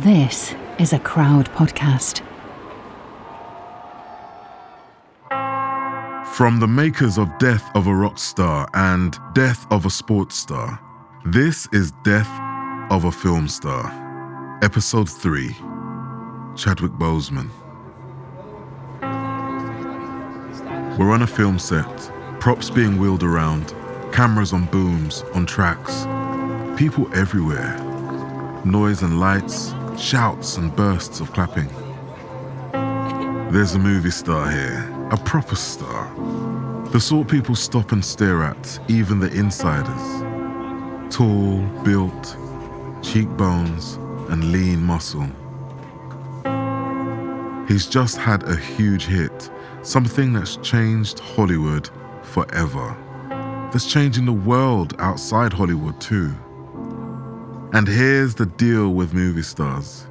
This is a crowd podcast. From the makers of Death of a Rock Star and Death of a Sports Star, this is Death of a Film Star, Episode 3 Chadwick Boseman. We're on a film set, props being wheeled around, cameras on booms, on tracks, people everywhere, noise and lights, shouts and bursts of clapping. There's a movie star here, a proper star. The sort people stop and stare at, even the insiders. Tall, built, cheekbones, and lean muscle. He's just had a huge hit, something that's changed Hollywood forever. That's changing the world outside Hollywood too. And here's the deal with movie stars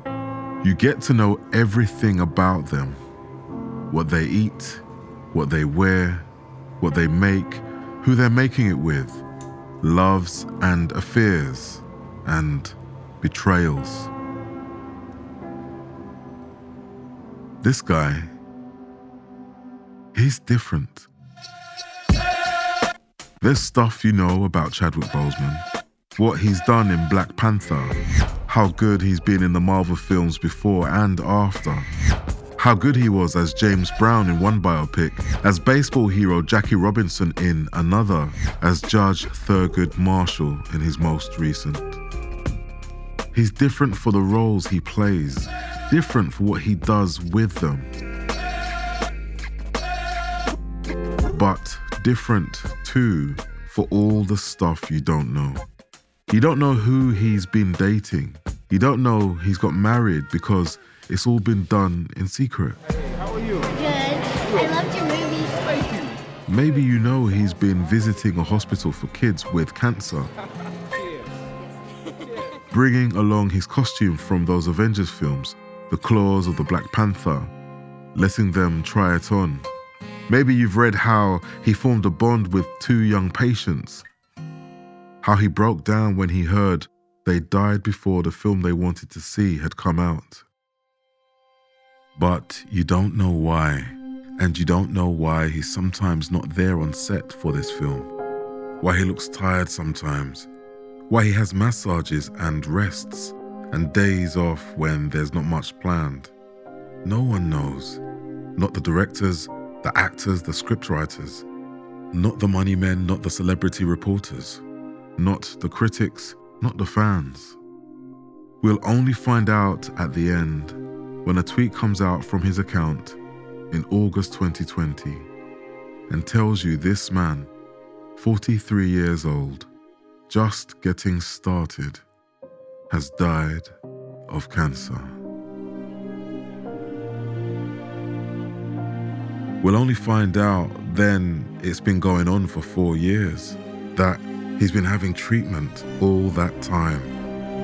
you get to know everything about them what they eat, what they wear, what they make, who they're making it with, loves and affairs, and betrayals. This guy, he's different. There's stuff you know about Chadwick Boseman, what he's done in Black Panther, how good he's been in the Marvel films before and after, how good he was as James Brown in one biopic, as baseball hero Jackie Robinson in another, as Judge Thurgood Marshall in his most recent. He's different for the roles he plays, different for what he does with them. But different too for all the stuff you don't know. You don't know who he's been dating. You don't know he's got married because it's all been done in secret. How are you? Good. I loved your movie. Thank you. Maybe you know he's been visiting a hospital for kids with cancer, bringing along his costume from those Avengers films, the claws of the Black Panther, letting them try it on. Maybe you've read how he formed a bond with two young patients, how he broke down when he heard they died before the film they wanted to see had come out. But you don't know why, and you don't know why he's sometimes not there on set for this film, why he looks tired sometimes, why he has massages and rests and days off when there's not much planned. No one knows. Not the directors, the actors, the scriptwriters, not the money men, not the celebrity reporters, not the critics, not the fans. We'll only find out at the end when a tweet comes out from his account in August 2020 and tells you this man, 43 years old, just getting started, has died of cancer. We'll only find out then it's been going on for four years, that he's been having treatment all that time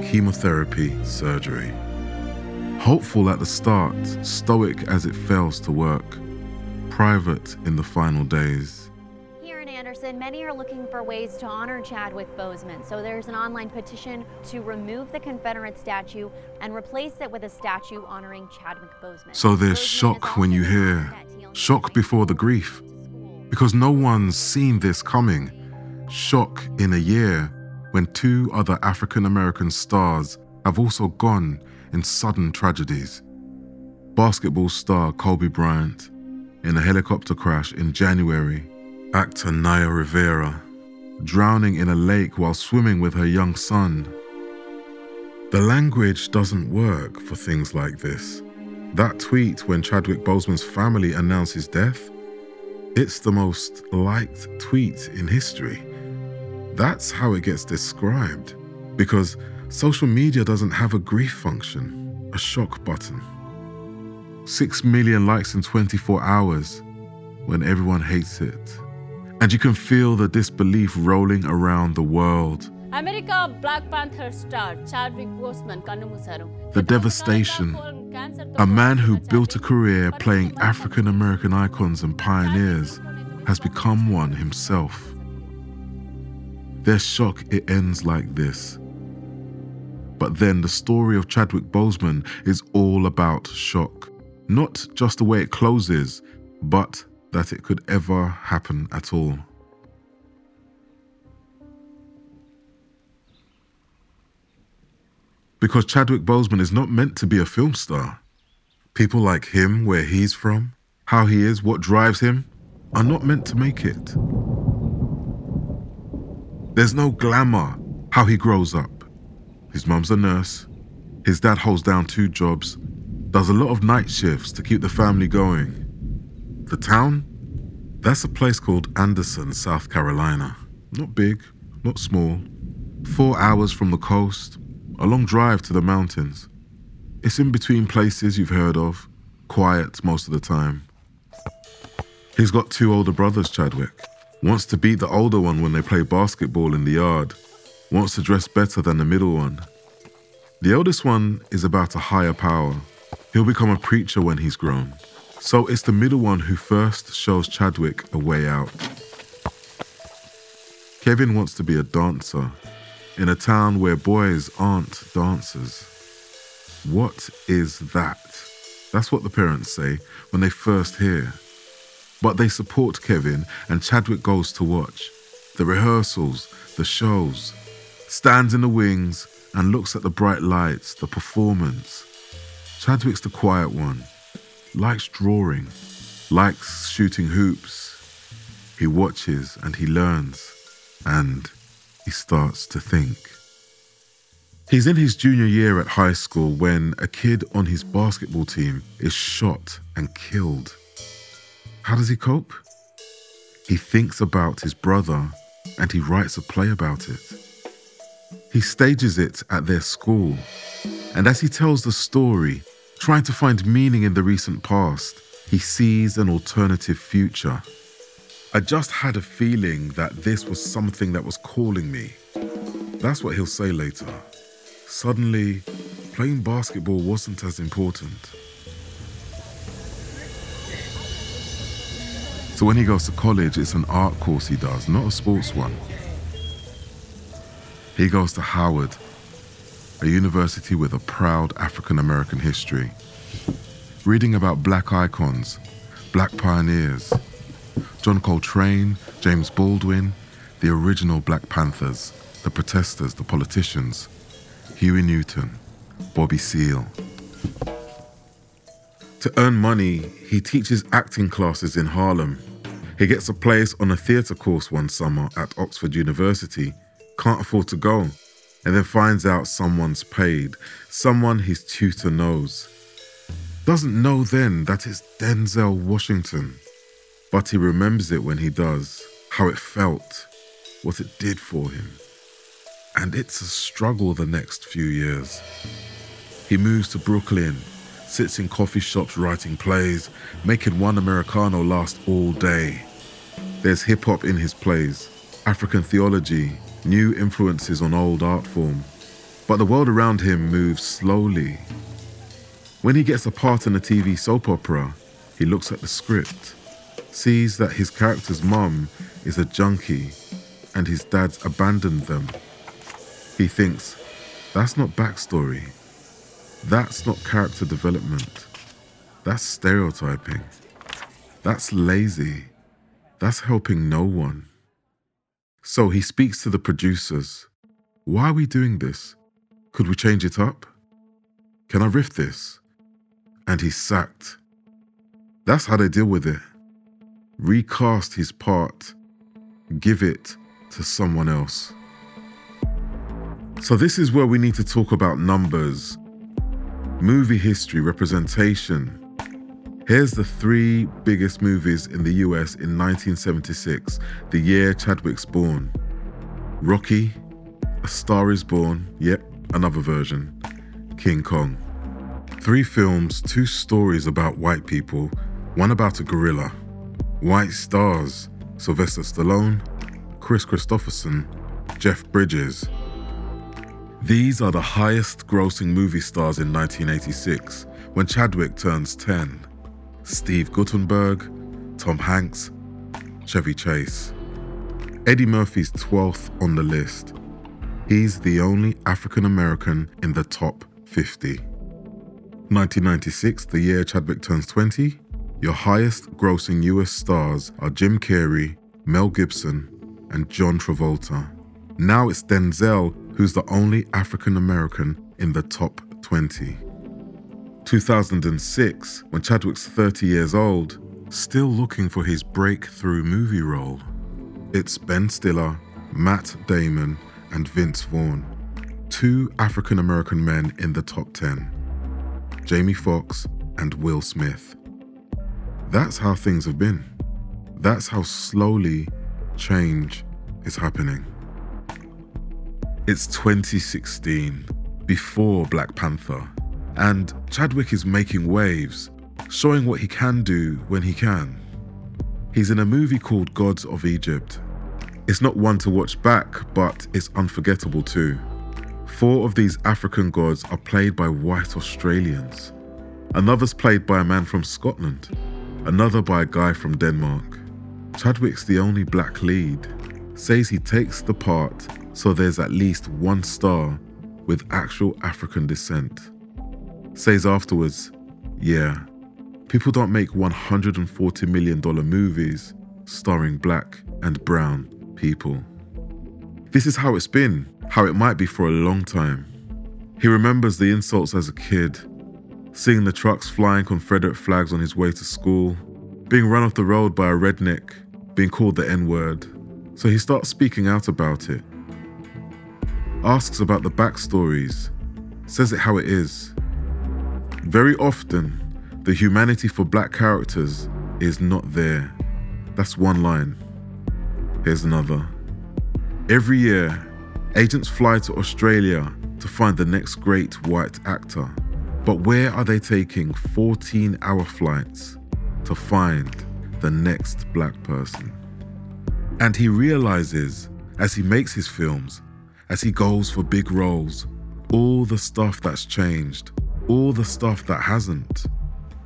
chemotherapy, surgery. Hopeful at the start, stoic as it fails to work, private in the final days. Here in Anderson, many are looking for ways to honor Chadwick Boseman. So there's an online petition to remove the Confederate statue and replace it with a statue honoring Chadwick Boseman. So there's Boseman shock when you hear, one that TLC shock before the grief, because no one's seen this coming. Shock in a year when two other African American stars have also gone in sudden tragedies. Basketball star Kobe Bryant in a helicopter crash in January, actor Naya Rivera drowning in a lake while swimming with her young son. The language doesn't work for things like this. That tweet when Chadwick Boseman's family announced his death, it's the most liked tweet in history. That's how it gets described, because social media doesn't have a grief function, a shock button. 6 million likes in 24 hours when everyone hates it. And you can feel the disbelief rolling around the world. America Black Panther star Chadwick Boseman The devastation. A man who built a career playing African American icons and pioneers has become one himself. Their shock it ends like this. But then the story of Chadwick Boseman is all about shock. Not just the way it closes, but that it could ever happen at all. Because Chadwick Boseman is not meant to be a film star. People like him, where he's from, how he is, what drives him, are not meant to make it. There's no glamour how he grows up. His mum's a nurse, his dad holds down two jobs, does a lot of night shifts to keep the family going. The town? That's a place called Anderson, South Carolina. Not big, not small. Four hours from the coast, a long drive to the mountains. It's in between places you've heard of, quiet most of the time. He's got two older brothers, Chadwick. Wants to beat the older one when they play basketball in the yard. Wants to dress better than the middle one. The eldest one is about a higher power. He'll become a preacher when he's grown. So it's the middle one who first shows Chadwick a way out. Kevin wants to be a dancer in a town where boys aren't dancers. What is that? That's what the parents say when they first hear. But they support Kevin, and Chadwick goes to watch the rehearsals, the shows, stands in the wings, and looks at the bright lights, the performance. Chadwick's the quiet one, likes drawing, likes shooting hoops. He watches and he learns, and he starts to think. He's in his junior year at high school when a kid on his basketball team is shot and killed. How does he cope? He thinks about his brother and he writes a play about it. He stages it at their school, and as he tells the story, trying to find meaning in the recent past, he sees an alternative future. I just had a feeling that this was something that was calling me. That's what he'll say later. Suddenly, playing basketball wasn't as important. So when he goes to college, it's an art course he does, not a sports one. He goes to Howard, a university with a proud African American history. Reading about black icons, black pioneers, John Coltrane, James Baldwin, the original Black Panthers, the protesters, the politicians, Huey Newton, Bobby Seale. To earn money, he teaches acting classes in Harlem. He gets a place on a theatre course one summer at Oxford University, can't afford to go, and then finds out someone's paid, someone his tutor knows. Doesn't know then that it's Denzel Washington. But he remembers it when he does, how it felt, what it did for him. And it's a struggle the next few years. He moves to Brooklyn, sits in coffee shops writing plays, making one Americano last all day. There's hip hop in his plays, African theology, new influences on old art form. But the world around him moves slowly. When he gets a part in a TV soap opera, he looks at the script sees that his character's mum is a junkie and his dad's abandoned them. He thinks, that's not backstory. That's not character development. That's stereotyping. That's lazy. That's helping no one. So he speaks to the producers. Why are we doing this? Could we change it up? Can I riff this? And he's sacked. That's how they deal with it. Recast his part, give it to someone else. So, this is where we need to talk about numbers, movie history, representation. Here's the three biggest movies in the US in 1976, the year Chadwick's born Rocky, A Star is Born, yep, another version, King Kong. Three films, two stories about white people, one about a gorilla. White stars Sylvester Stallone, Kris Kristofferson, Jeff Bridges. These are the highest grossing movie stars in 1986 when Chadwick turns 10. Steve Guttenberg, Tom Hanks, Chevy Chase. Eddie Murphy's 12th on the list. He's the only African American in the top 50. 1996, the year Chadwick turns 20, your highest grossing US stars are Jim Carrey, Mel Gibson, and John Travolta. Now it's Denzel who's the only African American in the top 20. 2006, when Chadwick's 30 years old, still looking for his breakthrough movie role. It's Ben Stiller, Matt Damon, and Vince Vaughn, two African American men in the top 10. Jamie Foxx and Will Smith. That's how things have been. That's how slowly change is happening. It's 2016, before Black Panther, and Chadwick is making waves, showing what he can do when he can. He's in a movie called Gods of Egypt. It's not one to watch back, but it's unforgettable too. Four of these African gods are played by white Australians. Another's played by a man from Scotland, another by a guy from Denmark. Chadwick's the only black lead. Says he takes the part so there's at least one star with actual African descent. Says afterwards, yeah, people don't make $140 million movies starring black and brown people. This is how it's been, how it might be for a long time. He remembers the insults as a kid, seeing the trucks flying Confederate flags on his way to school, being run off the road by a redneck, being called the N word. So he starts speaking out about it asks about the backstories, says it how it is. Very often, the humanity for black characters is not there. That's one line. Here's another. Every year, agents fly to Australia to find the next great white actor. But where are they taking 14 hour flights to find the next black person? And he realizes as he makes his films as he goes for big roles, all the stuff that's changed, all the stuff that hasn't.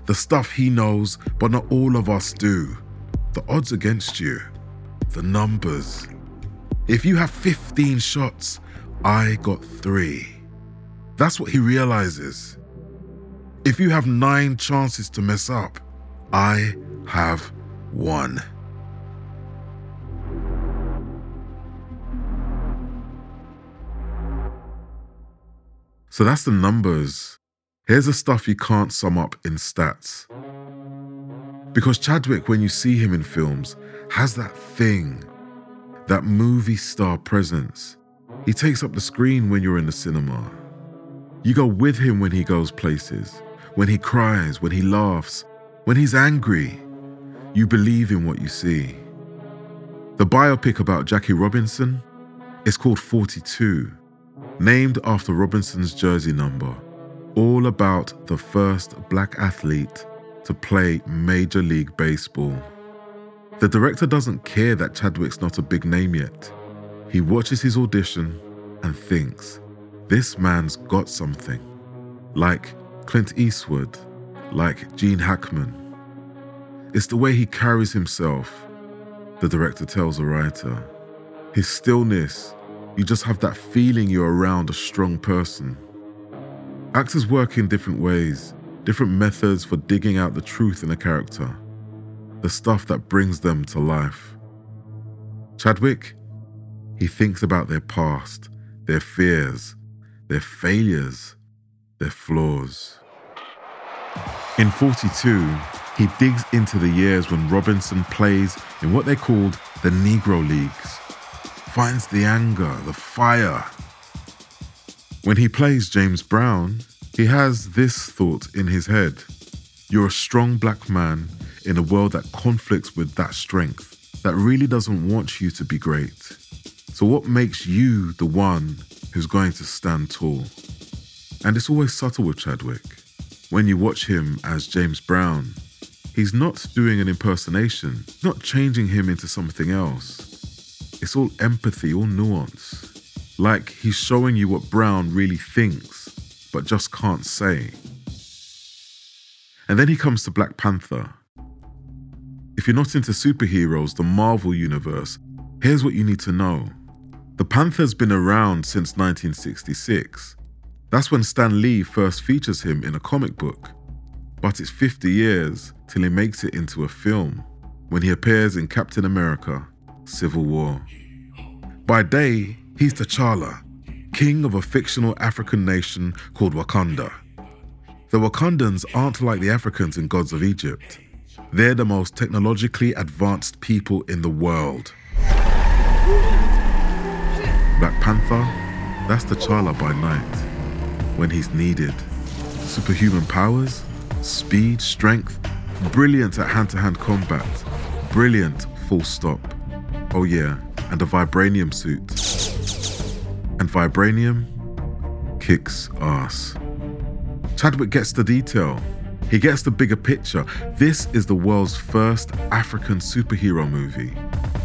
The stuff he knows, but not all of us do. The odds against you, the numbers. If you have 15 shots, I got three. That's what he realizes. If you have nine chances to mess up, I have one. So that's the numbers. Here's the stuff you can't sum up in stats. Because Chadwick, when you see him in films, has that thing, that movie star presence. He takes up the screen when you're in the cinema. You go with him when he goes places, when he cries, when he laughs, when he's angry. You believe in what you see. The biopic about Jackie Robinson is called 42 named after Robinson's jersey number, all about the first black athlete to play Major League Baseball. The director doesn't care that Chadwick's not a big name yet. He watches his audition and thinks, this man's got something. Like Clint Eastwood, like Gene Hackman. It's the way he carries himself, the director tells a writer. His stillness, you just have that feeling you're around a strong person. Actors work in different ways, different methods for digging out the truth in a character, the stuff that brings them to life. Chadwick, he thinks about their past, their fears, their failures, their flaws. In 42, he digs into the years when Robinson plays in what they called the Negro Leagues, finds the anger, the fire. When he plays James Brown, he has this thought in his head You're a strong black man in a world that conflicts with that strength, that really doesn't want you to be great. So, what makes you the one who's going to stand tall? And it's always subtle with Chadwick. When you watch him as James Brown, he's not doing an impersonation, not changing him into something else. It's all empathy, all nuance. Like he's showing you what Brown really thinks, but just can't say. And then he comes to Black Panther. If you're not into superheroes, the Marvel Universe, here's what you need to know. The Panther's been around since 1966. That's when Stan Lee first features him in a comic book. But it's 50 years till he makes it into a film when he appears in Captain America Civil War. By day, he's T'Challa, king of a fictional African nation called Wakanda. The Wakandans aren't like the Africans in Gods of Egypt. They're the most technologically advanced people in the world. Black Panther, that's T'Challa by night, when he's needed. Superhuman powers, speed, strength, brilliant at hand to hand combat, brilliant, full stop. Oh, yeah, and a vibranium suit. And vibranium kicks ass. Chadwick gets the detail. He gets the bigger picture. This is the world's first African superhero movie.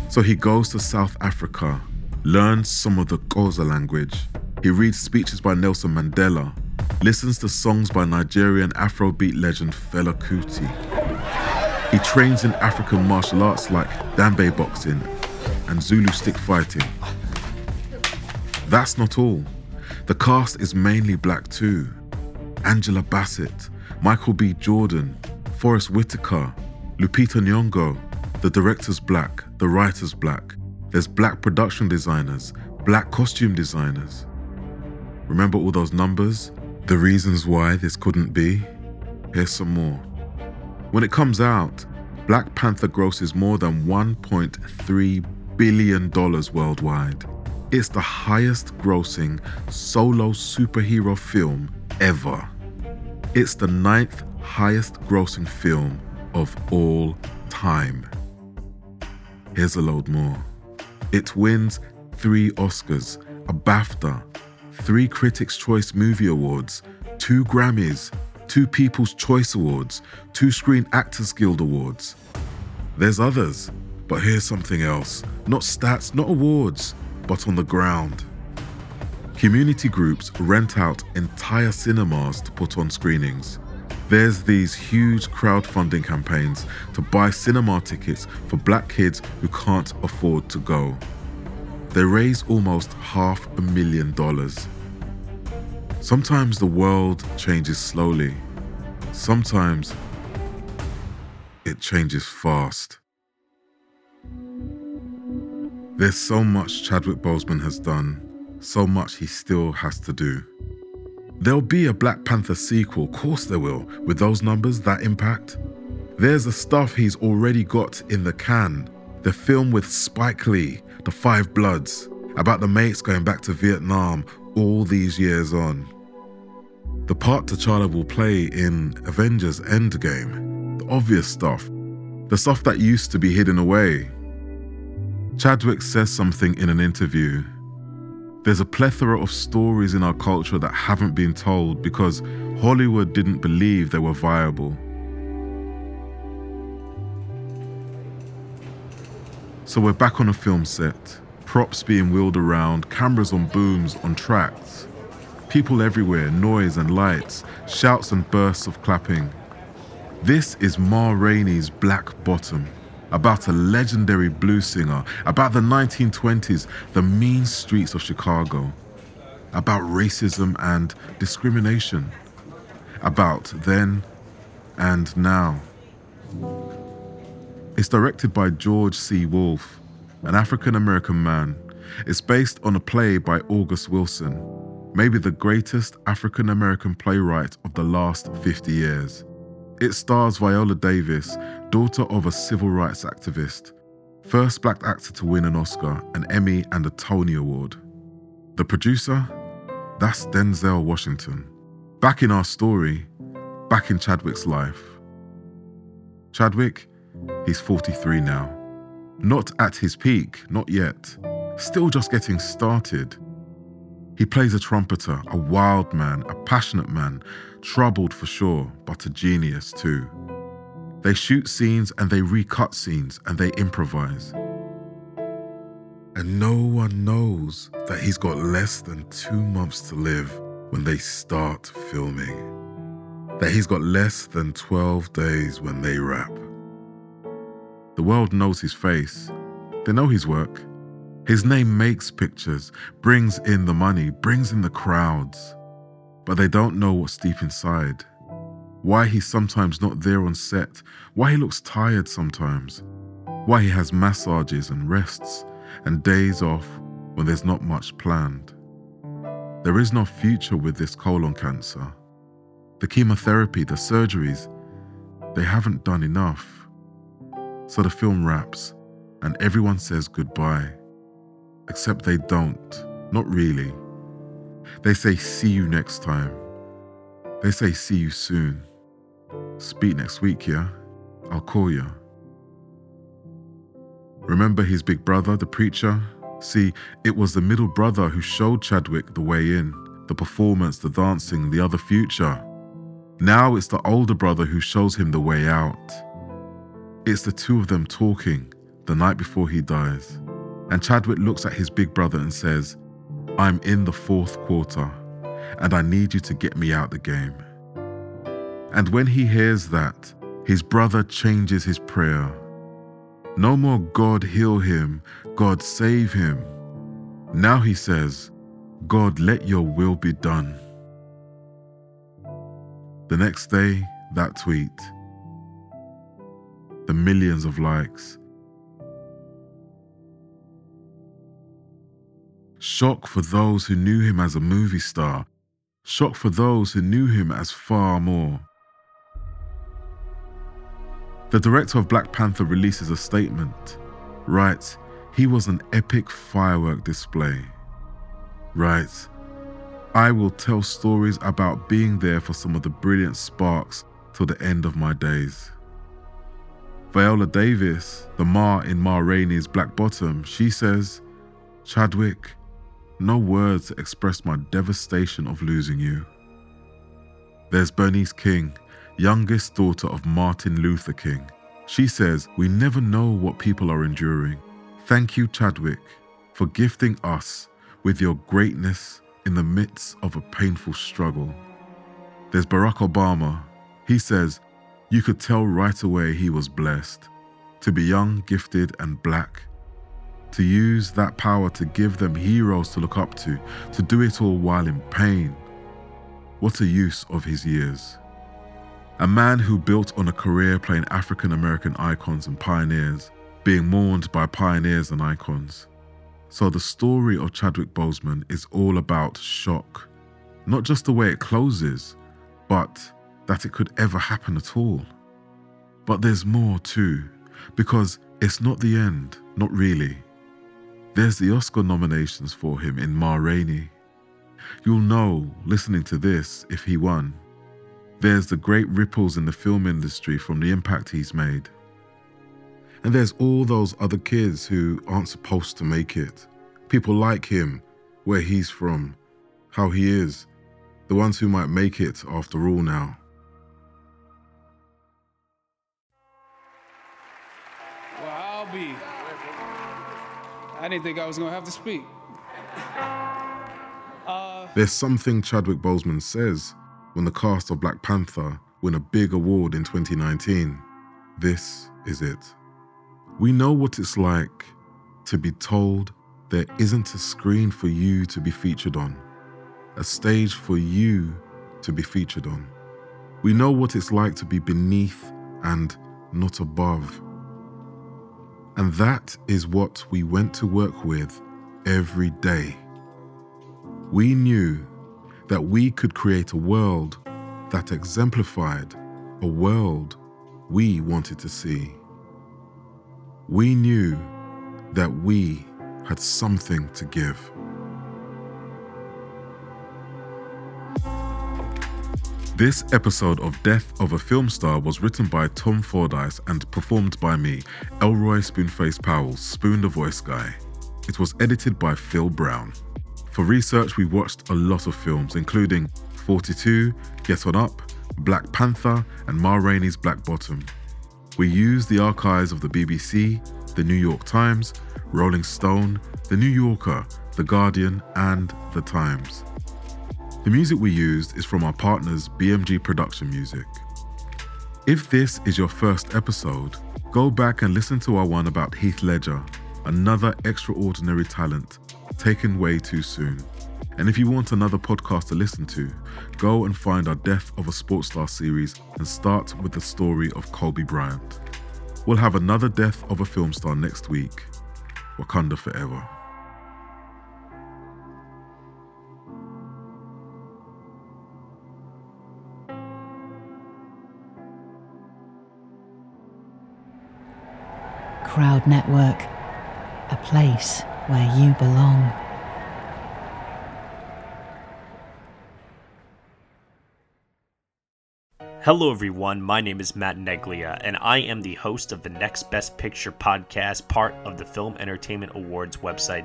So he goes to South Africa, learns some of the Xhosa language. He reads speeches by Nelson Mandela, listens to songs by Nigerian Afrobeat legend Fela Kuti. He trains in African martial arts like Dambe boxing and Zulu stick fighting. That's not all. The cast is mainly black too. Angela Bassett, Michael B. Jordan, Forest Whitaker, Lupita Nyong'o. The director's black, the writer's black. There's black production designers, black costume designers. Remember all those numbers? The reasons why this couldn't be? Here's some more. When it comes out, Black Panther grosses more than $1.3 billion worldwide. It's the highest grossing solo superhero film ever. It's the ninth highest grossing film of all time. Here's a load more. It wins three Oscars, a BAFTA, three Critics' Choice Movie Awards, two Grammys, two People's Choice Awards, two Screen Actors Guild Awards. There's others, but here's something else. Not stats, not awards, but on the ground. Community groups rent out entire cinemas to put on screenings. There's these huge crowdfunding campaigns to buy cinema tickets for black kids who can't afford to go. They raise almost half a million dollars. Sometimes the world changes slowly. Sometimes it changes fast. There's so much Chadwick Boseman has done, so much he still has to do. There'll be a Black Panther sequel, of course there will, with those numbers, that impact. There's the stuff he's already got in the can. The film with Spike Lee, The Five Bloods, about the mates going back to Vietnam all these years on. The part T'Challa will play in Avengers Endgame, the obvious stuff, the stuff that used to be hidden away. Chadwick says something in an interview. There's a plethora of stories in our culture that haven't been told because Hollywood didn't believe they were viable. So we're back on a film set, props being wheeled around, cameras on booms, on tracks. People everywhere, noise and lights, shouts and bursts of clapping. This is Ma Rainey's Black Bottom, about a legendary blues singer, about the 1920s, the mean streets of Chicago, about racism and discrimination, about then and now. It's directed by George C. Wolfe, an African American man. It's based on a play by August Wilson. maybe the greatest African American playwright of the last 50 years. It stars Viola Davis, daughter of a civil rights activist, first black actor to win an Oscar, an Emmy, and a Tony Award. The producer? That's Denzel Washington. Back in our story, back in Chadwick's life. Chadwick, he's 43 now. Not at his peak, not yet. Still just getting started. He plays a trumpeter, a wild man, a passionate man, troubled for sure, but a genius too. They shoot scenes and they recut scenes and they improvise. And no one knows that he's got less than two months to live when they start filming. That he's got less than 12 days when they wrap. The world knows his face, they know his work. His name makes pictures, brings in the money, brings in the crowds. But they don't know what's deep inside. Why he's sometimes not there on set, why he looks tired sometimes, why he has massages and rests and days off when there's not much planned. There is no future with this colon cancer. The chemotherapy, the surgeries, they haven't done enough. So the film wraps and everyone says goodbye. Except they don't, not really. They say, see you next time. They say, see you soon. Speak next week, yeah? I'll call you. Remember his big brother, the preacher? See, it was the middle brother who showed Chadwick the way in, the performance, the dancing, the other future. Now it's the older brother who shows him the way out. It's the two of them talking the night before he dies. And Chadwick looks at his big brother and says, I'm in the fourth quarter, and I need you to get me out the game. And when he hears that, his brother changes his prayer. No more God heal him, God save him. Now he says, God let your will be done. The next day, that tweet. The millions of likes. Shock for those who knew him as a movie star. Shock for those who knew him as far more. The director of Black Panther releases a statement. Writes, he was an epic firework display. Writes, I will tell stories about being there for some of the brilliant sparks till the end of my days. Viola Davis, the Ma in Ma Rainey's Black Bottom, she says, Chadwick, no words express my devastation of losing you. There's Bernice King, youngest daughter of Martin Luther King. She says, We never know what people are enduring. Thank you, Chadwick, for gifting us with your greatness in the midst of a painful struggle. There's Barack Obama. He says, You could tell right away he was blessed to be young, gifted, and black. To use that power to give them heroes to look up to, to do it all while in pain. What a use of his years. A man who built on a career playing African American icons and pioneers, being mourned by pioneers and icons. So the story of Chadwick Boseman is all about shock. Not just the way it closes, but that it could ever happen at all. But there's more too, because it's not the end, not really. There's the Oscar nominations for him in Ma Rainey. You'll know, listening to this, if he won. There's the great ripples in the film industry from the impact he's made. And there's all those other kids who aren't supposed to make it. People like him, where he's from, how he is, the ones who might make it after all now. Well, I'll be. I didn't think I was going to have to speak. Uh, There's something Chadwick Boseman says when the cast of Black Panther win a big award in 2019. This is it. We know what it's like to be told there isn't a screen for you to be featured on, a stage for you to be featured on. We know what it's like to be beneath and not above. And that is what we went to work with every day. We knew that we could create a world that exemplified a world we wanted to see. We knew that we had something to give. This episode of Death of a Film Star was written by Tom Fordyce and performed by me, Elroy Spoonface Powell, Spoon the Voice Guy. It was edited by Phil Brown. For research, we watched a lot of films, including 42, Get On Up, Black Panther, and Ma Rainey's Black Bottom. We used the archives of the BBC, the New York Times, Rolling Stone, the New Yorker, the Guardian, and the Times. The music we used is from our partners BMG Production Music. If this is your first episode, go back and listen to our one about Heath Ledger, another extraordinary talent taken way too soon. And if you want another podcast to listen to, go and find our Death of a Sports Star series and start with the story of Kobe Bryant. We'll have another Death of a Film Star next week. Wakanda Forever. Crowd Network, a place where you belong. Hello, everyone. My name is Matt Neglia, and I am the host of the Next Best Picture podcast, part of the Film Entertainment Awards website,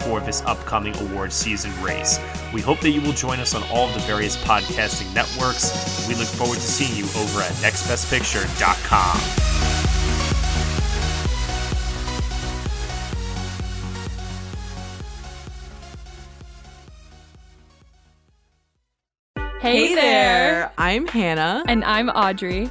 for this upcoming award season race. We hope that you will join us on all of the various podcasting networks. We look forward to seeing you over at nextbestpicture.com. Hey, there. I'm Hannah. And I'm Audrey.